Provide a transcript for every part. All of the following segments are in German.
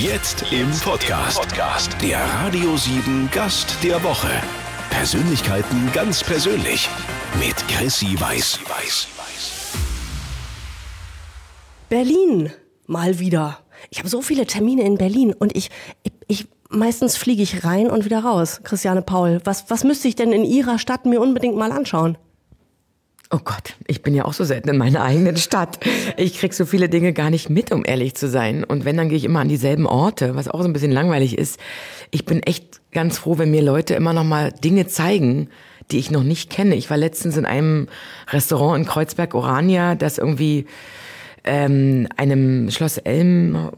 Jetzt im Podcast. Der Radio 7 Gast der Woche. Persönlichkeiten ganz persönlich. Mit Chrissy Weiß. Berlin, mal wieder. Ich habe so viele Termine in Berlin und ich, ich, ich meistens fliege ich rein und wieder raus. Christiane Paul, was, was müsste ich denn in Ihrer Stadt mir unbedingt mal anschauen? Oh Gott, ich bin ja auch so selten in meiner eigenen Stadt. Ich krieg so viele Dinge gar nicht mit, um ehrlich zu sein. Und wenn, dann gehe ich immer an dieselben Orte, was auch so ein bisschen langweilig ist. Ich bin echt ganz froh, wenn mir Leute immer noch mal Dinge zeigen, die ich noch nicht kenne. Ich war letztens in einem Restaurant in Kreuzberg Orania, das irgendwie ähm, einem Schloss Elm,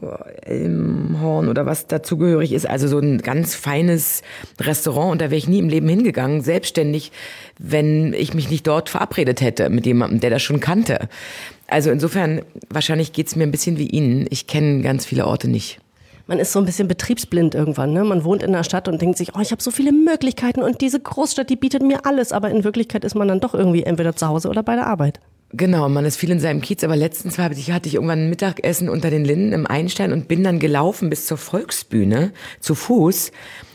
Elmhorn oder was dazugehörig ist. Also so ein ganz feines Restaurant und da wäre ich nie im Leben hingegangen, selbstständig, wenn ich mich nicht dort verabredet hätte mit jemandem, der das schon kannte. Also insofern, wahrscheinlich geht's mir ein bisschen wie Ihnen. Ich kenne ganz viele Orte nicht man ist so ein bisschen betriebsblind irgendwann. Ne? Man wohnt in der Stadt und denkt sich, oh, ich habe so viele Möglichkeiten und diese Großstadt, die bietet mir alles. Aber in Wirklichkeit ist man dann doch irgendwie entweder zu Hause oder bei der Arbeit. Genau, man ist viel in seinem Kiez, aber letztens hatte ich, hatte ich irgendwann ein Mittagessen unter den Linden im Einstein und bin dann gelaufen bis zur Volksbühne zu Fuß,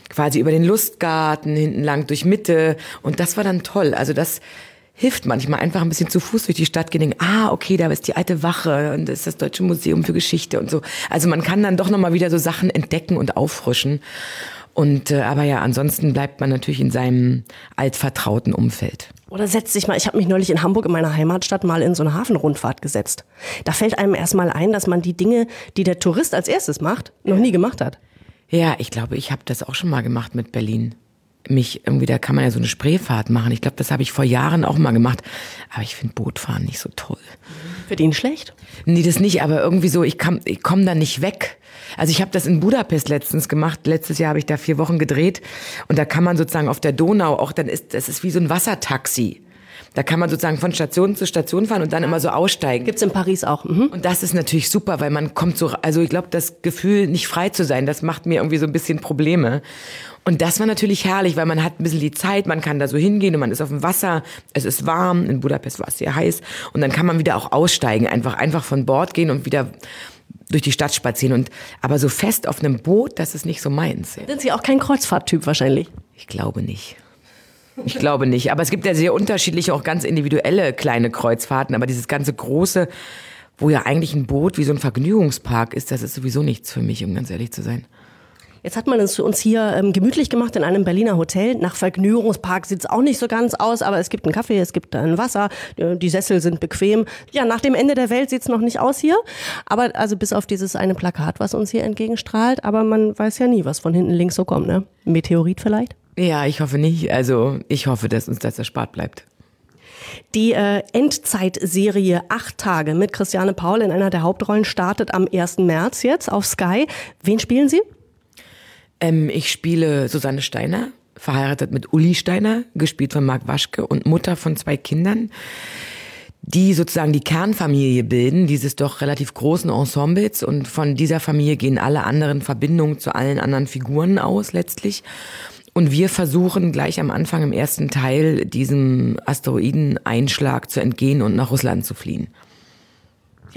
quasi über den Lustgarten, hinten lang durch Mitte und das war dann toll. Also das hilft manchmal einfach ein bisschen zu Fuß durch die Stadt gehen, ah, okay, da ist die alte Wache und das ist das Deutsche Museum für Geschichte und so. Also man kann dann doch nochmal wieder so Sachen entdecken und auffrischen. Und äh, aber ja, ansonsten bleibt man natürlich in seinem altvertrauten Umfeld. Oder setzt sich mal, ich habe mich neulich in Hamburg in meiner Heimatstadt mal in so eine Hafenrundfahrt gesetzt. Da fällt einem erstmal ein, dass man die Dinge, die der Tourist als erstes macht, noch nie gemacht hat. Ja, ich glaube, ich habe das auch schon mal gemacht mit Berlin. Mich irgendwie, da kann man ja so eine Spreefahrt machen. Ich glaube, das habe ich vor Jahren auch mal gemacht. Aber ich finde Bootfahren nicht so toll. Für den schlecht? Nee, das nicht, aber irgendwie so, ich, ich komme da nicht weg. Also ich habe das in Budapest letztens gemacht. Letztes Jahr habe ich da vier Wochen gedreht und da kann man sozusagen auf der Donau auch, dann ist das ist wie so ein Wassertaxi. Da kann man sozusagen von Station zu Station fahren und dann immer so aussteigen. Gibt's in Paris auch. Mhm. Und das ist natürlich super, weil man kommt so, also ich glaube, das Gefühl, nicht frei zu sein, das macht mir irgendwie so ein bisschen Probleme. Und das war natürlich herrlich, weil man hat ein bisschen die Zeit, man kann da so hingehen und man ist auf dem Wasser, es ist warm, in Budapest war es sehr heiß und dann kann man wieder auch aussteigen, einfach, einfach von Bord gehen und wieder durch die Stadt spazieren und aber so fest auf einem Boot, das ist nicht so meins. Sind Sie auch kein Kreuzfahrttyp wahrscheinlich? Ich glaube nicht. Ich glaube nicht. Aber es gibt ja sehr unterschiedliche, auch ganz individuelle kleine Kreuzfahrten. Aber dieses ganze große, wo ja eigentlich ein Boot wie so ein Vergnügungspark ist, das ist sowieso nichts für mich, um ganz ehrlich zu sein. Jetzt hat man es uns hier ähm, gemütlich gemacht in einem Berliner Hotel. Nach Vergnügungspark sieht es auch nicht so ganz aus, aber es gibt einen Kaffee, es gibt ein Wasser, die Sessel sind bequem. Ja, nach dem Ende der Welt sieht es noch nicht aus hier, aber also bis auf dieses eine Plakat, was uns hier entgegenstrahlt, aber man weiß ja nie, was von hinten links so kommt, ne? Meteorit vielleicht? Ja, ich hoffe nicht. Also ich hoffe, dass uns das erspart bleibt. Die äh, Endzeitserie Acht Tage mit Christiane Paul in einer der Hauptrollen startet am 1. März jetzt auf Sky. Wen spielen Sie? Ähm, ich spiele Susanne Steiner, verheiratet mit Uli Steiner, gespielt von Marc Waschke und Mutter von zwei Kindern, die sozusagen die Kernfamilie bilden, dieses doch relativ großen Ensembles. Und von dieser Familie gehen alle anderen Verbindungen zu allen anderen Figuren aus letztlich. Und wir versuchen gleich am Anfang im ersten Teil diesem Asteroideneinschlag zu entgehen und nach Russland zu fliehen.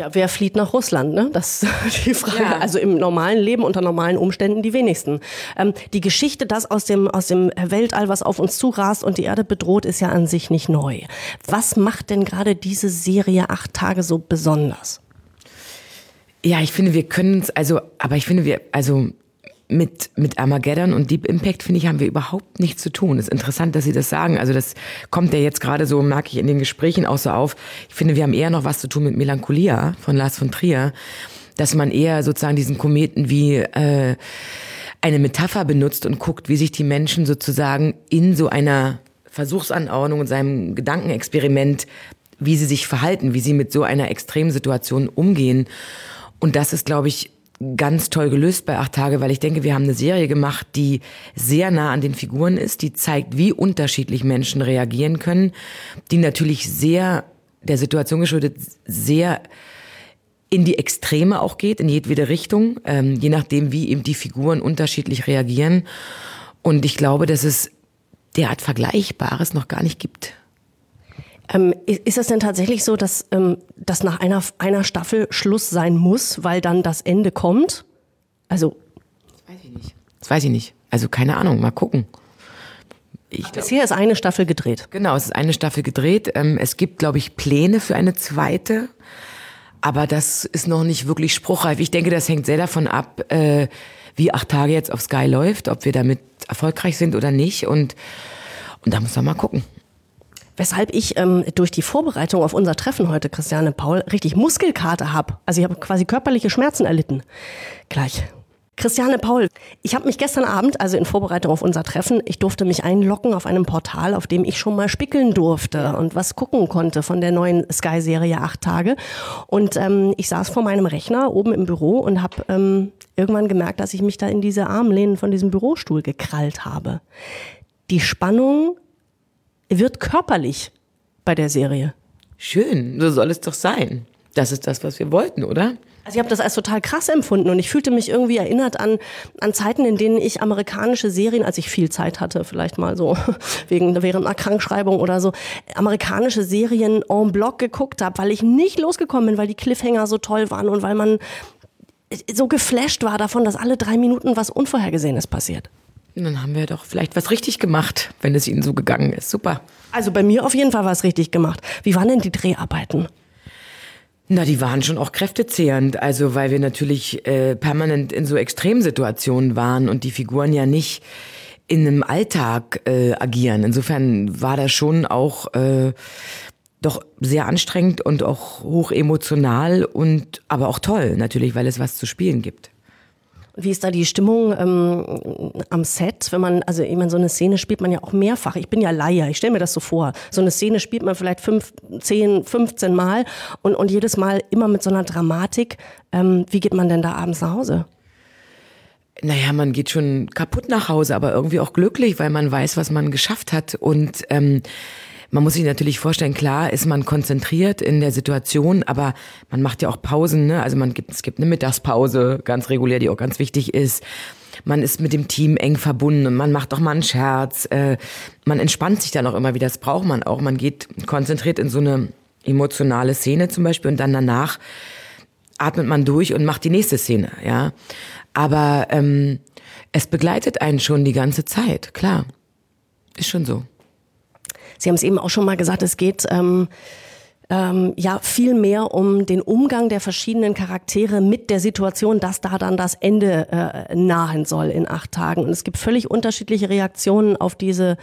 Ja, wer flieht nach Russland? Ne? Das ist die Frage. Ja. Also im normalen Leben unter normalen Umständen die wenigsten. Ähm, die Geschichte, das aus dem aus dem Weltall, was auf uns zurast und die Erde bedroht, ist ja an sich nicht neu. Was macht denn gerade diese Serie acht Tage so besonders? Ja, ich finde, wir können es also, aber ich finde, wir also mit, mit Armageddon und Deep Impact, finde ich, haben wir überhaupt nichts zu tun. Es ist interessant, dass Sie das sagen. Also das kommt ja jetzt gerade so, merke ich in den Gesprächen auch so auf. Ich finde, wir haben eher noch was zu tun mit Melancholia von Lars von Trier, dass man eher sozusagen diesen Kometen wie äh, eine Metapher benutzt und guckt, wie sich die Menschen sozusagen in so einer Versuchsanordnung und seinem Gedankenexperiment, wie sie sich verhalten, wie sie mit so einer extremen Situation umgehen. Und das ist, glaube ich, ganz toll gelöst bei Acht Tage, weil ich denke, wir haben eine Serie gemacht, die sehr nah an den Figuren ist, die zeigt, wie unterschiedlich Menschen reagieren können, die natürlich sehr der Situation geschuldet sehr in die Extreme auch geht, in jedwede Richtung, ähm, je nachdem, wie eben die Figuren unterschiedlich reagieren. Und ich glaube, dass es derart Vergleichbares noch gar nicht gibt. Ähm, ist es denn tatsächlich so, dass, ähm, dass nach einer, einer Staffel Schluss sein muss, weil dann das Ende kommt? Also. Das weiß ich nicht. Das weiß ich nicht. Also keine Ahnung, mal gucken. Ich Bisher ist eine Staffel gedreht. Genau, es ist eine Staffel gedreht. Ähm, es gibt, glaube ich, Pläne für eine zweite. Aber das ist noch nicht wirklich spruchreif. Ich denke, das hängt sehr davon ab, äh, wie acht Tage jetzt auf Sky läuft, ob wir damit erfolgreich sind oder nicht. Und, und da muss man mal gucken. Weshalb ich ähm, durch die Vorbereitung auf unser Treffen heute, Christiane Paul, richtig Muskelkater habe. Also ich habe quasi körperliche Schmerzen erlitten. Gleich. Christiane Paul, ich habe mich gestern Abend, also in Vorbereitung auf unser Treffen, ich durfte mich einloggen auf einem Portal, auf dem ich schon mal spickeln durfte und was gucken konnte von der neuen Sky-Serie Acht Tage. Und ähm, ich saß vor meinem Rechner oben im Büro und habe ähm, irgendwann gemerkt, dass ich mich da in diese Armlehnen von diesem Bürostuhl gekrallt habe. Die Spannung wird körperlich bei der Serie. Schön, so soll es doch sein. Das ist das, was wir wollten, oder? Also ich habe das als total krass empfunden und ich fühlte mich irgendwie erinnert an, an Zeiten, in denen ich amerikanische Serien, als ich viel Zeit hatte, vielleicht mal so wegen, während einer Krankschreibung oder so, amerikanische Serien en bloc geguckt habe, weil ich nicht losgekommen bin, weil die Cliffhanger so toll waren und weil man so geflasht war davon, dass alle drei Minuten was Unvorhergesehenes passiert. Dann haben wir doch vielleicht was richtig gemacht, wenn es Ihnen so gegangen ist. Super. Also bei mir auf jeden Fall was richtig gemacht. Wie waren denn die Dreharbeiten? Na, die waren schon auch kräftezehrend, also weil wir natürlich äh, permanent in so Extremsituationen waren und die Figuren ja nicht in einem Alltag äh, agieren. Insofern war das schon auch äh, doch sehr anstrengend und auch hoch emotional und aber auch toll natürlich, weil es was zu spielen gibt. Wie ist da die Stimmung ähm, am Set? Wenn man, also ich meine, so eine Szene spielt man ja auch mehrfach. Ich bin ja Laie, ich stelle mir das so vor. So eine Szene spielt man vielleicht fünf, zehn, 15 Mal und, und jedes Mal immer mit so einer Dramatik. Ähm, wie geht man denn da abends nach Hause? Naja, man geht schon kaputt nach Hause, aber irgendwie auch glücklich, weil man weiß, was man geschafft hat. Und ähm, man muss sich natürlich vorstellen, klar ist man konzentriert in der Situation, aber man macht ja auch Pausen, ne? Also man gibt, es gibt eine Mittagspause, ganz regulär, die auch ganz wichtig ist. Man ist mit dem Team eng verbunden und man macht auch mal einen Scherz. Äh, man entspannt sich dann auch immer wieder, das braucht man auch. Man geht konzentriert in so eine emotionale Szene zum Beispiel und dann danach atmet man durch und macht die nächste Szene, ja. Aber ähm, es begleitet einen schon die ganze Zeit, klar. Ist schon so. Sie haben es eben auch schon mal gesagt, es geht ähm, ähm, ja viel mehr um den Umgang der verschiedenen Charaktere mit der Situation, dass da dann das Ende äh, nahen soll in acht Tagen. Und es gibt völlig unterschiedliche Reaktionen auf diese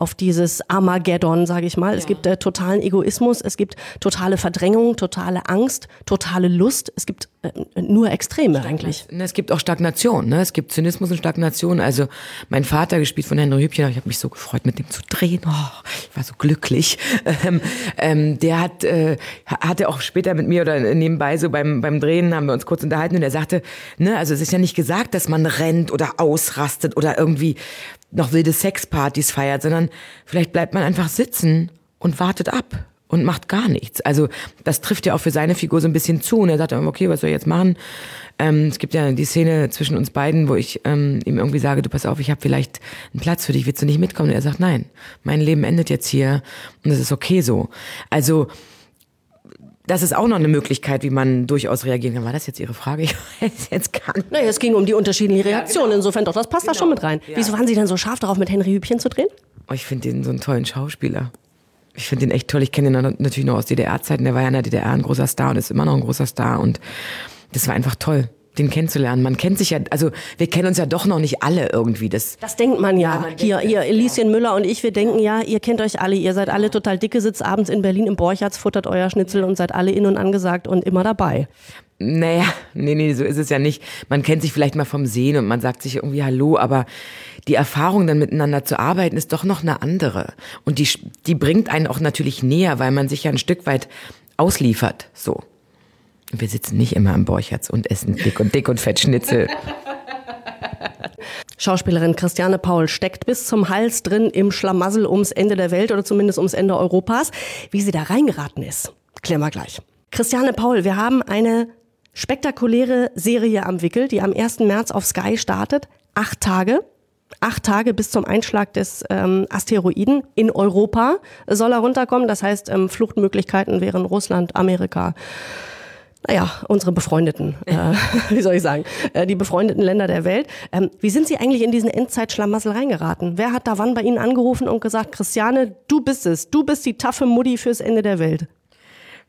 auf dieses Armageddon, sage ich mal. Ja. Es gibt äh, totalen Egoismus, es gibt totale Verdrängung, totale Angst, totale Lust. Es gibt äh, nur Extreme Stagnation. eigentlich. Ne, es gibt auch Stagnation. Ne? Es gibt Zynismus und Stagnation. Also mein Vater, gespielt von Henry Hübchen, ich habe mich so gefreut, mit dem zu drehen. Oh, ich war so glücklich. Ähm, ähm, der hat äh, hatte auch später mit mir oder nebenbei so beim beim Drehen haben wir uns kurz unterhalten und er sagte, ne, also es ist ja nicht gesagt, dass man rennt oder ausrastet oder irgendwie noch wilde Sexpartys feiert, sondern vielleicht bleibt man einfach sitzen und wartet ab und macht gar nichts. Also das trifft ja auch für seine Figur so ein bisschen zu. Und er sagt dann, okay, was soll ich jetzt machen? Ähm, es gibt ja die Szene zwischen uns beiden, wo ich ähm, ihm irgendwie sage, du pass auf, ich habe vielleicht einen Platz für dich, willst du nicht mitkommen? Und er sagt, nein, mein Leben endet jetzt hier und es ist okay so. Also das ist auch noch eine Möglichkeit, wie man durchaus reagieren kann. War das jetzt Ihre Frage? Ich weiß jetzt gar nicht. Naja, es ging um die unterschiedlichen Reaktionen. Ja, genau. Insofern doch, das passt genau. da schon mit rein. Ja. Wieso waren Sie denn so scharf darauf, mit Henry Hübchen zu drehen? Oh, ich finde den so einen tollen Schauspieler. Ich finde den echt toll. Ich kenne ihn natürlich noch aus DDR-Zeiten. Der war ja in der DDR ein großer Star und ist immer noch ein großer Star. Und das war einfach toll den kennenzulernen. Man kennt sich ja, also wir kennen uns ja doch noch nicht alle irgendwie. Das, das denkt man ja. ja man hier, ihr, Elischen Müller und ich, wir denken ja, ihr kennt euch alle, ihr seid alle total dicke, sitzt abends in Berlin im Borchards, futtert euer Schnitzel und seid alle in und angesagt und immer dabei. Naja, nee, nee, so ist es ja nicht. Man kennt sich vielleicht mal vom Sehen und man sagt sich irgendwie Hallo, aber die Erfahrung dann miteinander zu arbeiten ist doch noch eine andere. Und die, die bringt einen auch natürlich näher, weil man sich ja ein Stück weit ausliefert, so. Wir sitzen nicht immer am Borchertz und essen dick und dick und fett Schnitzel. Schauspielerin Christiane Paul steckt bis zum Hals drin im Schlamassel ums Ende der Welt oder zumindest ums Ende Europas. Wie sie da reingeraten ist, klären wir gleich. Christiane Paul, wir haben eine spektakuläre Serie am Wickel, die am 1. März auf Sky startet. Acht Tage. Acht Tage bis zum Einschlag des ähm, Asteroiden in Europa soll er runterkommen. Das heißt, ähm, Fluchtmöglichkeiten wären Russland, Amerika, naja, unsere befreundeten, äh, wie soll ich sagen, äh, die befreundeten Länder der Welt. Ähm, wie sind Sie eigentlich in diesen Endzeitschlamassel reingeraten? Wer hat da wann bei Ihnen angerufen und gesagt, Christiane, du bist es, du bist die taffe Mutti fürs Ende der Welt?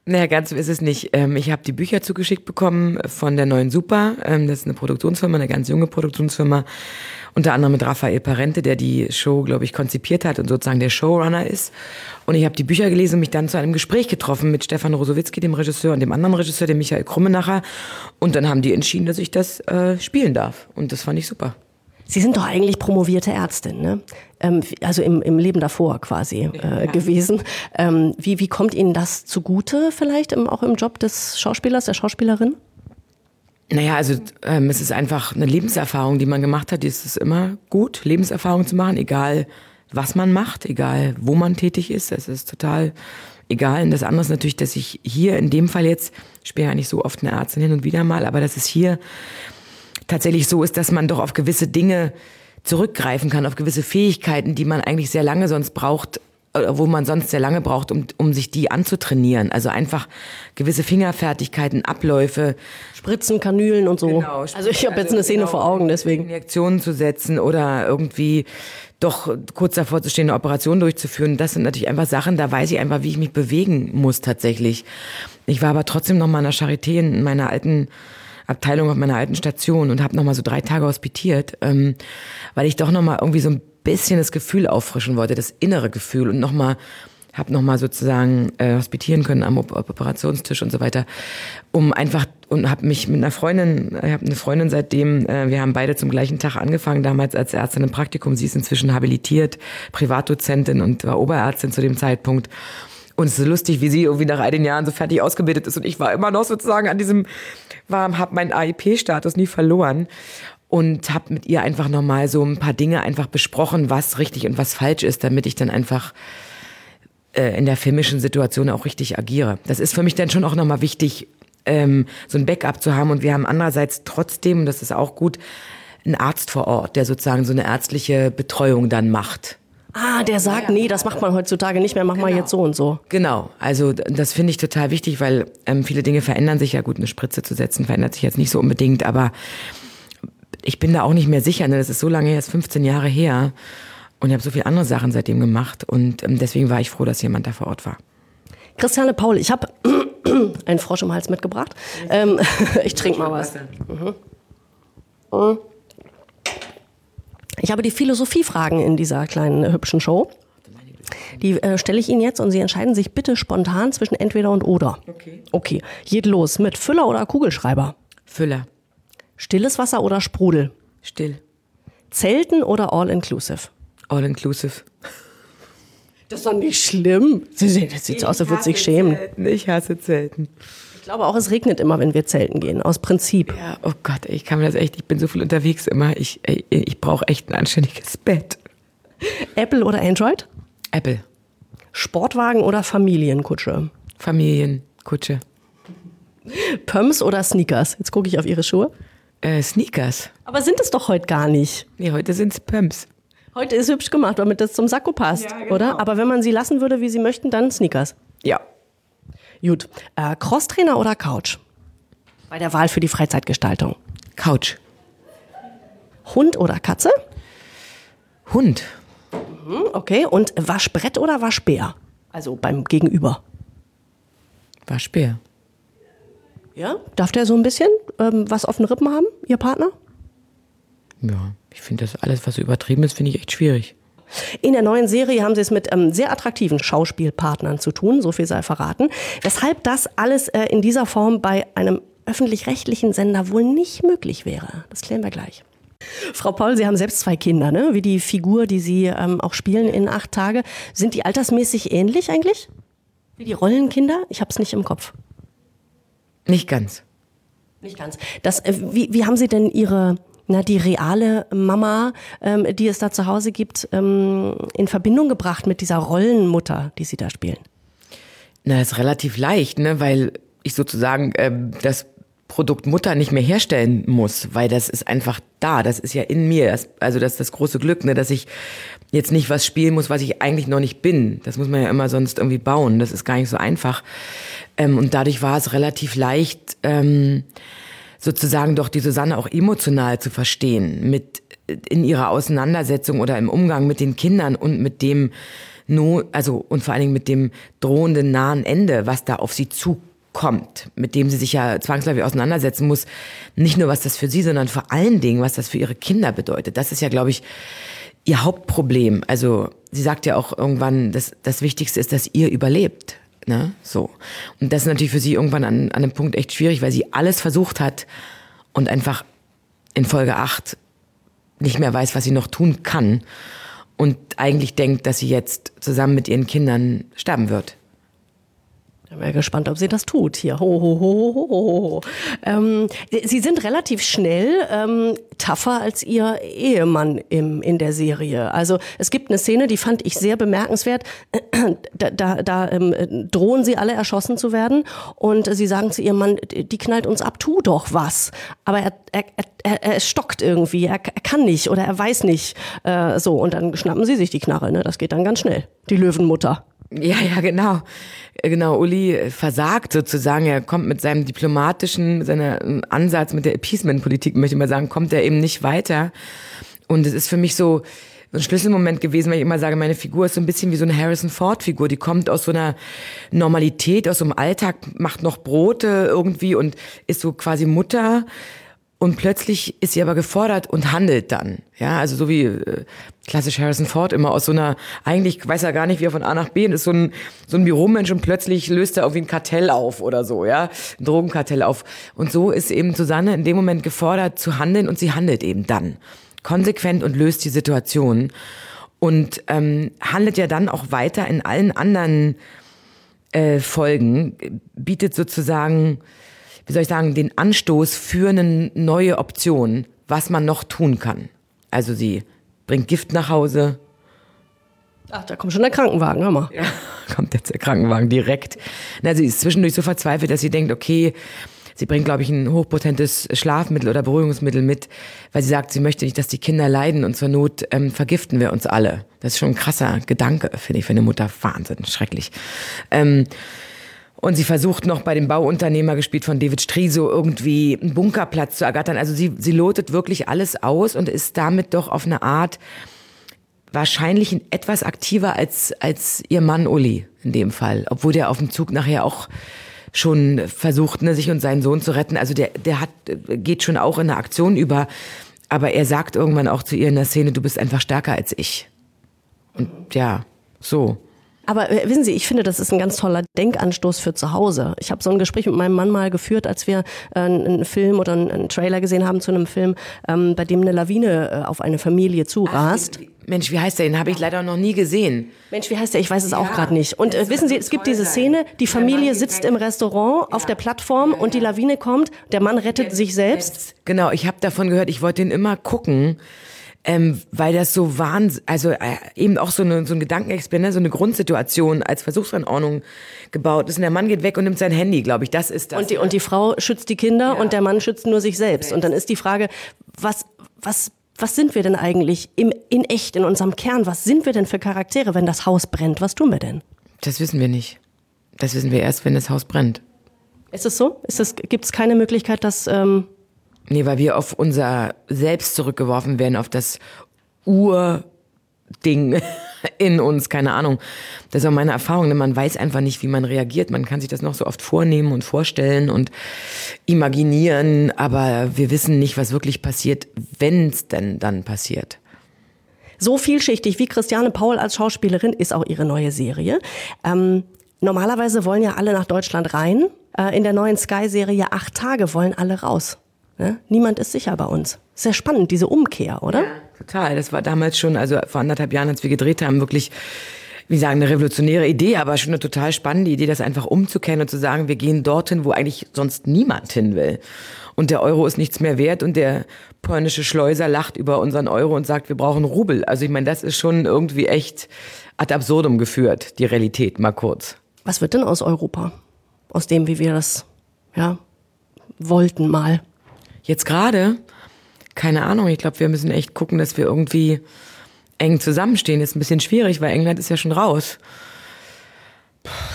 Naja, ganz so ist es nicht. Ähm, ich habe die Bücher zugeschickt bekommen von der neuen Super. Ähm, das ist eine Produktionsfirma, eine ganz junge Produktionsfirma. Unter anderem mit Raphael Parente, der die Show, glaube ich, konzipiert hat und sozusagen der Showrunner ist. Und ich habe die Bücher gelesen und mich dann zu einem Gespräch getroffen mit Stefan Rosowitzki, dem Regisseur, und dem anderen Regisseur, dem Michael Krummenacher. Und dann haben die entschieden, dass ich das äh, spielen darf. Und das fand ich super. Sie sind doch eigentlich promovierte Ärztin, ne? Ähm, also im, im Leben davor quasi äh, ja. gewesen. Ähm, wie, wie kommt Ihnen das zugute vielleicht im, auch im Job des Schauspielers, der Schauspielerin? Naja, also ähm, es ist einfach eine Lebenserfahrung, die man gemacht hat. Es ist immer gut, Lebenserfahrung zu machen, egal was man macht, egal wo man tätig ist. Es ist total egal. Und das andere ist natürlich, dass ich hier in dem Fall jetzt, ich spiele ja nicht so oft eine Ärztin hin und wieder mal, aber dass es hier tatsächlich so ist, dass man doch auf gewisse Dinge zurückgreifen kann, auf gewisse Fähigkeiten, die man eigentlich sehr lange sonst braucht, wo man sonst sehr lange braucht, um, um sich die anzutrainieren. Also einfach gewisse Fingerfertigkeiten, Abläufe. Spritzen, Kanülen und so. Genau, also ich habe jetzt eine Szene genau, vor Augen, deswegen. Injektionen zu setzen oder irgendwie doch kurz davor zu stehen, eine Operation durchzuführen. Das sind natürlich einfach Sachen, da weiß ich einfach, wie ich mich bewegen muss tatsächlich. Ich war aber trotzdem noch mal in der Charité in meiner alten Abteilung auf meiner alten Station und habe noch mal so drei Tage hospitiert, ähm, weil ich doch noch mal irgendwie so ein bisschen das Gefühl auffrischen wollte, das innere Gefühl und nochmal habe nochmal sozusagen äh, hospitieren können am Operationstisch und so weiter, um einfach und habe mich mit einer Freundin, ich habe eine Freundin seitdem, äh, wir haben beide zum gleichen Tag angefangen, damals als Ärztin im Praktikum. Sie ist inzwischen habilitiert, Privatdozentin und war Oberärztin zu dem Zeitpunkt. Und es ist lustig, wie sie irgendwie nach all den Jahren so fertig ausgebildet ist und ich war immer noch sozusagen an diesem, war, habe meinen AIP-Status nie verloren und habe mit ihr einfach nochmal so ein paar Dinge einfach besprochen, was richtig und was falsch ist, damit ich dann einfach äh, in der filmischen Situation auch richtig agiere. Das ist für mich dann schon auch nochmal wichtig, ähm, so ein Backup zu haben. Und wir haben andererseits trotzdem, und das ist auch gut, einen Arzt vor Ort, der sozusagen so eine ärztliche Betreuung dann macht. Ah, der sagt, nee, das macht man heutzutage nicht mehr, mach genau. mal jetzt so und so. Genau, also das finde ich total wichtig, weil ähm, viele Dinge verändern sich ja gut. Eine Spritze zu setzen verändert sich jetzt nicht so unbedingt, aber ich bin da auch nicht mehr sicher. Ne? Das ist so lange her, ist 15 Jahre her. Und ich habe so viele andere Sachen seitdem gemacht. Und ähm, deswegen war ich froh, dass jemand da vor Ort war. Christiane Paul, ich habe einen Frosch im Hals mitgebracht. Ähm, ich trinke mal was. Mhm. Ich habe die Philosophiefragen in dieser kleinen hübschen Show. Die äh, stelle ich Ihnen jetzt und Sie entscheiden sich bitte spontan zwischen entweder und oder. Okay. Okay. Geht los mit Füller oder Kugelschreiber? Füller. Stilles Wasser oder Sprudel? Still. Zelten oder All-Inclusive? All-Inclusive. Das ist doch nicht schlimm. Das sieht so aus, als würde sich schämen. Zelten. Ich hasse Zelten. Ich glaube auch, es regnet immer, wenn wir zelten gehen, aus Prinzip. Ja, oh Gott, ich kann mir das echt, ich bin so viel unterwegs immer. Ich, ich, ich brauche echt ein anständiges Bett. Apple oder Android? Apple. Sportwagen oder Familienkutsche? Familienkutsche. Pumps oder Sneakers? Jetzt gucke ich auf Ihre Schuhe. Äh, Sneakers. Aber sind es doch heute gar nicht. Nee, heute sind es Pumps. Heute ist hübsch gemacht, damit das zum Sakko passt, ja, genau. oder? Aber wenn man sie lassen würde, wie sie möchten, dann Sneakers. Ja. Gut. Äh, Crosstrainer oder Couch? Bei der Wahl für die Freizeitgestaltung. Couch. Hund oder Katze? Hund. Mhm, okay. Und Waschbrett oder Waschbär? Also beim Gegenüber. Waschbär. Ja? Darf der so ein bisschen ähm, was auf den Rippen haben, Ihr Partner? Ja, ich finde das alles, was übertrieben ist, finde ich echt schwierig. In der neuen Serie haben sie es mit ähm, sehr attraktiven Schauspielpartnern zu tun, so viel sei verraten. Weshalb das alles äh, in dieser Form bei einem öffentlich-rechtlichen Sender wohl nicht möglich wäre. Das klären wir gleich. Frau Paul, Sie haben selbst zwei Kinder, ne? Wie die Figur, die Sie ähm, auch spielen in acht Tage. Sind die altersmäßig ähnlich eigentlich? Wie die Rollenkinder? Ich habe es nicht im Kopf. Nicht ganz. Nicht ganz. Das, äh, wie, wie haben Sie denn Ihre, na, die reale Mama, ähm, die es da zu Hause gibt, ähm, in Verbindung gebracht mit dieser Rollenmutter, die Sie da spielen? Na, ist relativ leicht, ne, weil ich sozusagen ähm, das Produkt Mutter nicht mehr herstellen muss, weil das ist einfach da, das ist ja in mir. Das, also das ist das große Glück, ne, dass ich jetzt nicht was spielen muss, was ich eigentlich noch nicht bin. Das muss man ja immer sonst irgendwie bauen. Das ist gar nicht so einfach. Ähm, und dadurch war es relativ leicht, ähm, sozusagen doch die Susanne auch emotional zu verstehen, mit in ihrer Auseinandersetzung oder im Umgang mit den Kindern und mit dem no, also und vor allen Dingen mit dem drohenden nahen Ende, was da auf sie zukommt kommt, mit dem sie sich ja zwangsläufig auseinandersetzen muss, nicht nur was das für sie, sondern vor allen Dingen, was das für ihre Kinder bedeutet. Das ist ja, glaube ich, ihr Hauptproblem. Also sie sagt ja auch irgendwann, dass das Wichtigste ist, dass ihr überlebt. Ne? So. Und das ist natürlich für sie irgendwann an, an einem Punkt echt schwierig, weil sie alles versucht hat und einfach in Folge 8 nicht mehr weiß, was sie noch tun kann und eigentlich denkt, dass sie jetzt zusammen mit ihren Kindern sterben wird. Ich bin gespannt, ob sie das tut hier. Ho, ho, ho, ho, ho. Ähm, sie sind relativ schnell ähm, tougher als ihr Ehemann im, in der Serie. Also es gibt eine Szene, die fand ich sehr bemerkenswert. Da, da, da ähm, drohen sie alle erschossen zu werden und sie sagen zu ihrem Mann, die knallt uns ab, tu doch was. Aber er, er, er, er stockt irgendwie, er, er kann nicht oder er weiß nicht. Äh, so und dann schnappen sie sich die Knarre. Ne? Das geht dann ganz schnell. Die Löwenmutter. Ja, ja, genau. Genau, Uli versagt sozusagen. Er kommt mit seinem diplomatischen, seiner ähm, Ansatz mit der Appeasement-Politik, möchte ich mal sagen, kommt er eben nicht weiter. Und es ist für mich so, ein Schlüsselmoment gewesen, weil ich immer sage, meine Figur ist so ein bisschen wie so eine Harrison Ford Figur. Die kommt aus so einer Normalität, aus so einem Alltag, macht noch Brote irgendwie und ist so quasi Mutter und plötzlich ist sie aber gefordert und handelt dann. Ja, also so wie äh, klassisch Harrison Ford immer aus so einer, eigentlich weiß er gar nicht, wie er von A nach B ist so ein, so ein Büromensch und plötzlich löst er irgendwie ein Kartell auf oder so, ja, ein Drogenkartell auf. Und so ist eben Susanne in dem Moment gefordert zu handeln und sie handelt eben dann. Konsequent und löst die Situation. Und ähm, handelt ja dann auch weiter in allen anderen äh, Folgen, bietet sozusagen wie soll ich sagen, den Anstoß für eine neue Option, was man noch tun kann. Also sie bringt Gift nach Hause. Ach, da kommt schon der Krankenwagen, hör mal. Ja, kommt jetzt der Krankenwagen direkt. Na, sie ist zwischendurch so verzweifelt, dass sie denkt, okay, sie bringt, glaube ich, ein hochpotentes Schlafmittel oder Beruhigungsmittel mit, weil sie sagt, sie möchte nicht, dass die Kinder leiden und zur Not ähm, vergiften wir uns alle. Das ist schon ein krasser Gedanke, finde ich, für eine Mutter. Wahnsinn, schrecklich. Ähm, und sie versucht noch bei dem Bauunternehmer, gespielt von David Striso, irgendwie einen Bunkerplatz zu ergattern. Also sie, sie lotet wirklich alles aus und ist damit doch auf eine Art wahrscheinlich etwas aktiver als, als ihr Mann Uli in dem Fall. Obwohl der auf dem Zug nachher auch schon versucht, ne, sich und seinen Sohn zu retten. Also der, der hat, geht schon auch in eine Aktion über. Aber er sagt irgendwann auch zu ihr in der Szene, du bist einfach stärker als ich. Und ja, so. Aber äh, wissen Sie, ich finde, das ist ein ganz toller Denkanstoß für zu Hause. Ich habe so ein Gespräch mit meinem Mann mal geführt, als wir äh, einen Film oder einen Trailer gesehen haben zu einem Film, ähm, bei dem eine Lawine äh, auf eine Familie zurast. Ach, Mensch, wie heißt der? Den habe ich leider noch nie gesehen. Mensch, wie heißt der? Ich weiß es ja, auch gerade nicht. Und äh, wissen Sie, es gibt diese Szene, die Familie sitzt im Restaurant ja. auf der Plattform ja, und die Lawine kommt, der Mann rettet sich selbst. Genau, ich habe davon gehört, ich wollte den immer gucken ähm, weil das so wahnsinn, also äh, eben auch so, eine, so ein Gedankenexperiment, so eine Grundsituation als Versuchsanordnung gebaut ist. Und der Mann geht weg und nimmt sein Handy, glaube ich, das ist das. Und die, und die Frau schützt die Kinder ja. und der Mann schützt nur sich selbst. selbst. Und dann ist die Frage, was, was, was sind wir denn eigentlich im, in echt, in unserem Kern? Was sind wir denn für Charaktere, wenn das Haus brennt? Was tun wir denn? Das wissen wir nicht. Das wissen wir erst, wenn das Haus brennt. Ist es so? Gibt es keine Möglichkeit, dass ähm, Nee, weil wir auf unser Selbst zurückgeworfen werden, auf das Urding in uns, keine Ahnung. Das ist auch meine Erfahrung. Ne? Man weiß einfach nicht, wie man reagiert. Man kann sich das noch so oft vornehmen und vorstellen und imaginieren, aber wir wissen nicht, was wirklich passiert, wenn es denn dann passiert. So vielschichtig wie Christiane Paul als Schauspielerin ist auch ihre neue Serie. Ähm, normalerweise wollen ja alle nach Deutschland rein. Äh, in der neuen Sky-Serie Acht Tage wollen alle raus. Ne? Niemand ist sicher bei uns. Sehr spannend, diese Umkehr, oder? Ja, total. Das war damals schon, also vor anderthalb Jahren, als wir gedreht haben, wirklich, wie sagen, eine revolutionäre Idee, aber schon eine total spannende Idee, das einfach umzukehren und zu sagen, wir gehen dorthin, wo eigentlich sonst niemand hin will. Und der Euro ist nichts mehr wert und der polnische Schleuser lacht über unseren Euro und sagt, wir brauchen Rubel. Also ich meine, das ist schon irgendwie echt ad absurdum geführt, die Realität, mal kurz. Was wird denn aus Europa? Aus dem, wie wir das, ja, wollten mal? Jetzt gerade? Keine Ahnung. Ich glaube, wir müssen echt gucken, dass wir irgendwie eng zusammenstehen. Ist ein bisschen schwierig, weil England ist ja schon raus.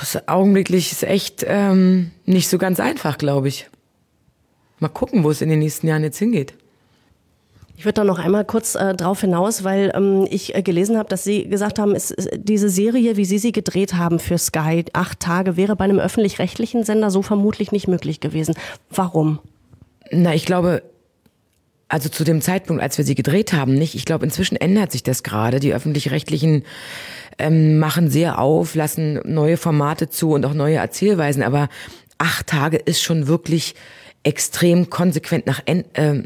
Das augenblicklich ist echt ähm, nicht so ganz einfach, glaube ich. Mal gucken, wo es in den nächsten Jahren jetzt hingeht. Ich würde da noch einmal kurz äh, drauf hinaus, weil ähm, ich äh, gelesen habe, dass Sie gesagt haben, es, es, diese Serie, wie Sie sie gedreht haben für Sky, acht Tage, wäre bei einem öffentlich-rechtlichen Sender so vermutlich nicht möglich gewesen. Warum? Na, ich glaube, also zu dem Zeitpunkt, als wir sie gedreht haben, nicht. Ich glaube, inzwischen ändert sich das gerade. Die öffentlich-rechtlichen ähm, machen sehr auf, lassen neue Formate zu und auch neue Erzählweisen. Aber acht Tage ist schon wirklich extrem konsequent nach äh,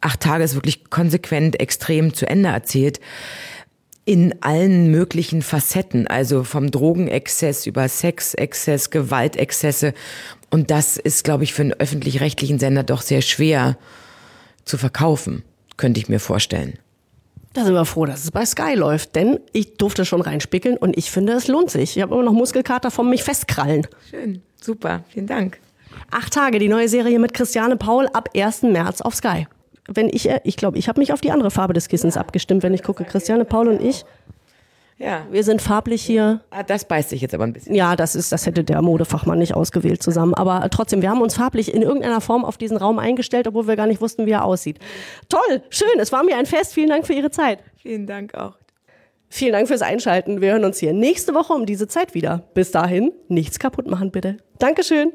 acht Tage ist wirklich konsequent extrem zu Ende erzählt in allen möglichen Facetten, also vom Drogenexzess über Sexexzess, Gewaltexzesse. Und das ist, glaube ich, für einen öffentlich-rechtlichen Sender doch sehr schwer zu verkaufen, könnte ich mir vorstellen. Da sind wir froh, dass es bei Sky läuft, denn ich durfte schon reinspickeln und ich finde, es lohnt sich. Ich habe immer noch Muskelkater vom mich festkrallen. Schön, super, vielen Dank. Acht Tage, die neue Serie mit Christiane Paul ab 1. März auf Sky wenn ich, äh, ich glaube, ich habe mich auf die andere Farbe des Kissens abgestimmt, wenn ich gucke. Christiane, Paul und ich. Ja. Wir sind farblich hier. Ah, das beißt sich jetzt aber ein bisschen. Ja, das ist, das hätte der Modefachmann nicht ausgewählt zusammen. Aber trotzdem, wir haben uns farblich in irgendeiner Form auf diesen Raum eingestellt, obwohl wir gar nicht wussten, wie er aussieht. Toll, schön, es war mir ein Fest. Vielen Dank für Ihre Zeit. Vielen Dank auch. Vielen Dank fürs Einschalten. Wir hören uns hier nächste Woche um diese Zeit wieder. Bis dahin, nichts kaputt machen, bitte. Dankeschön.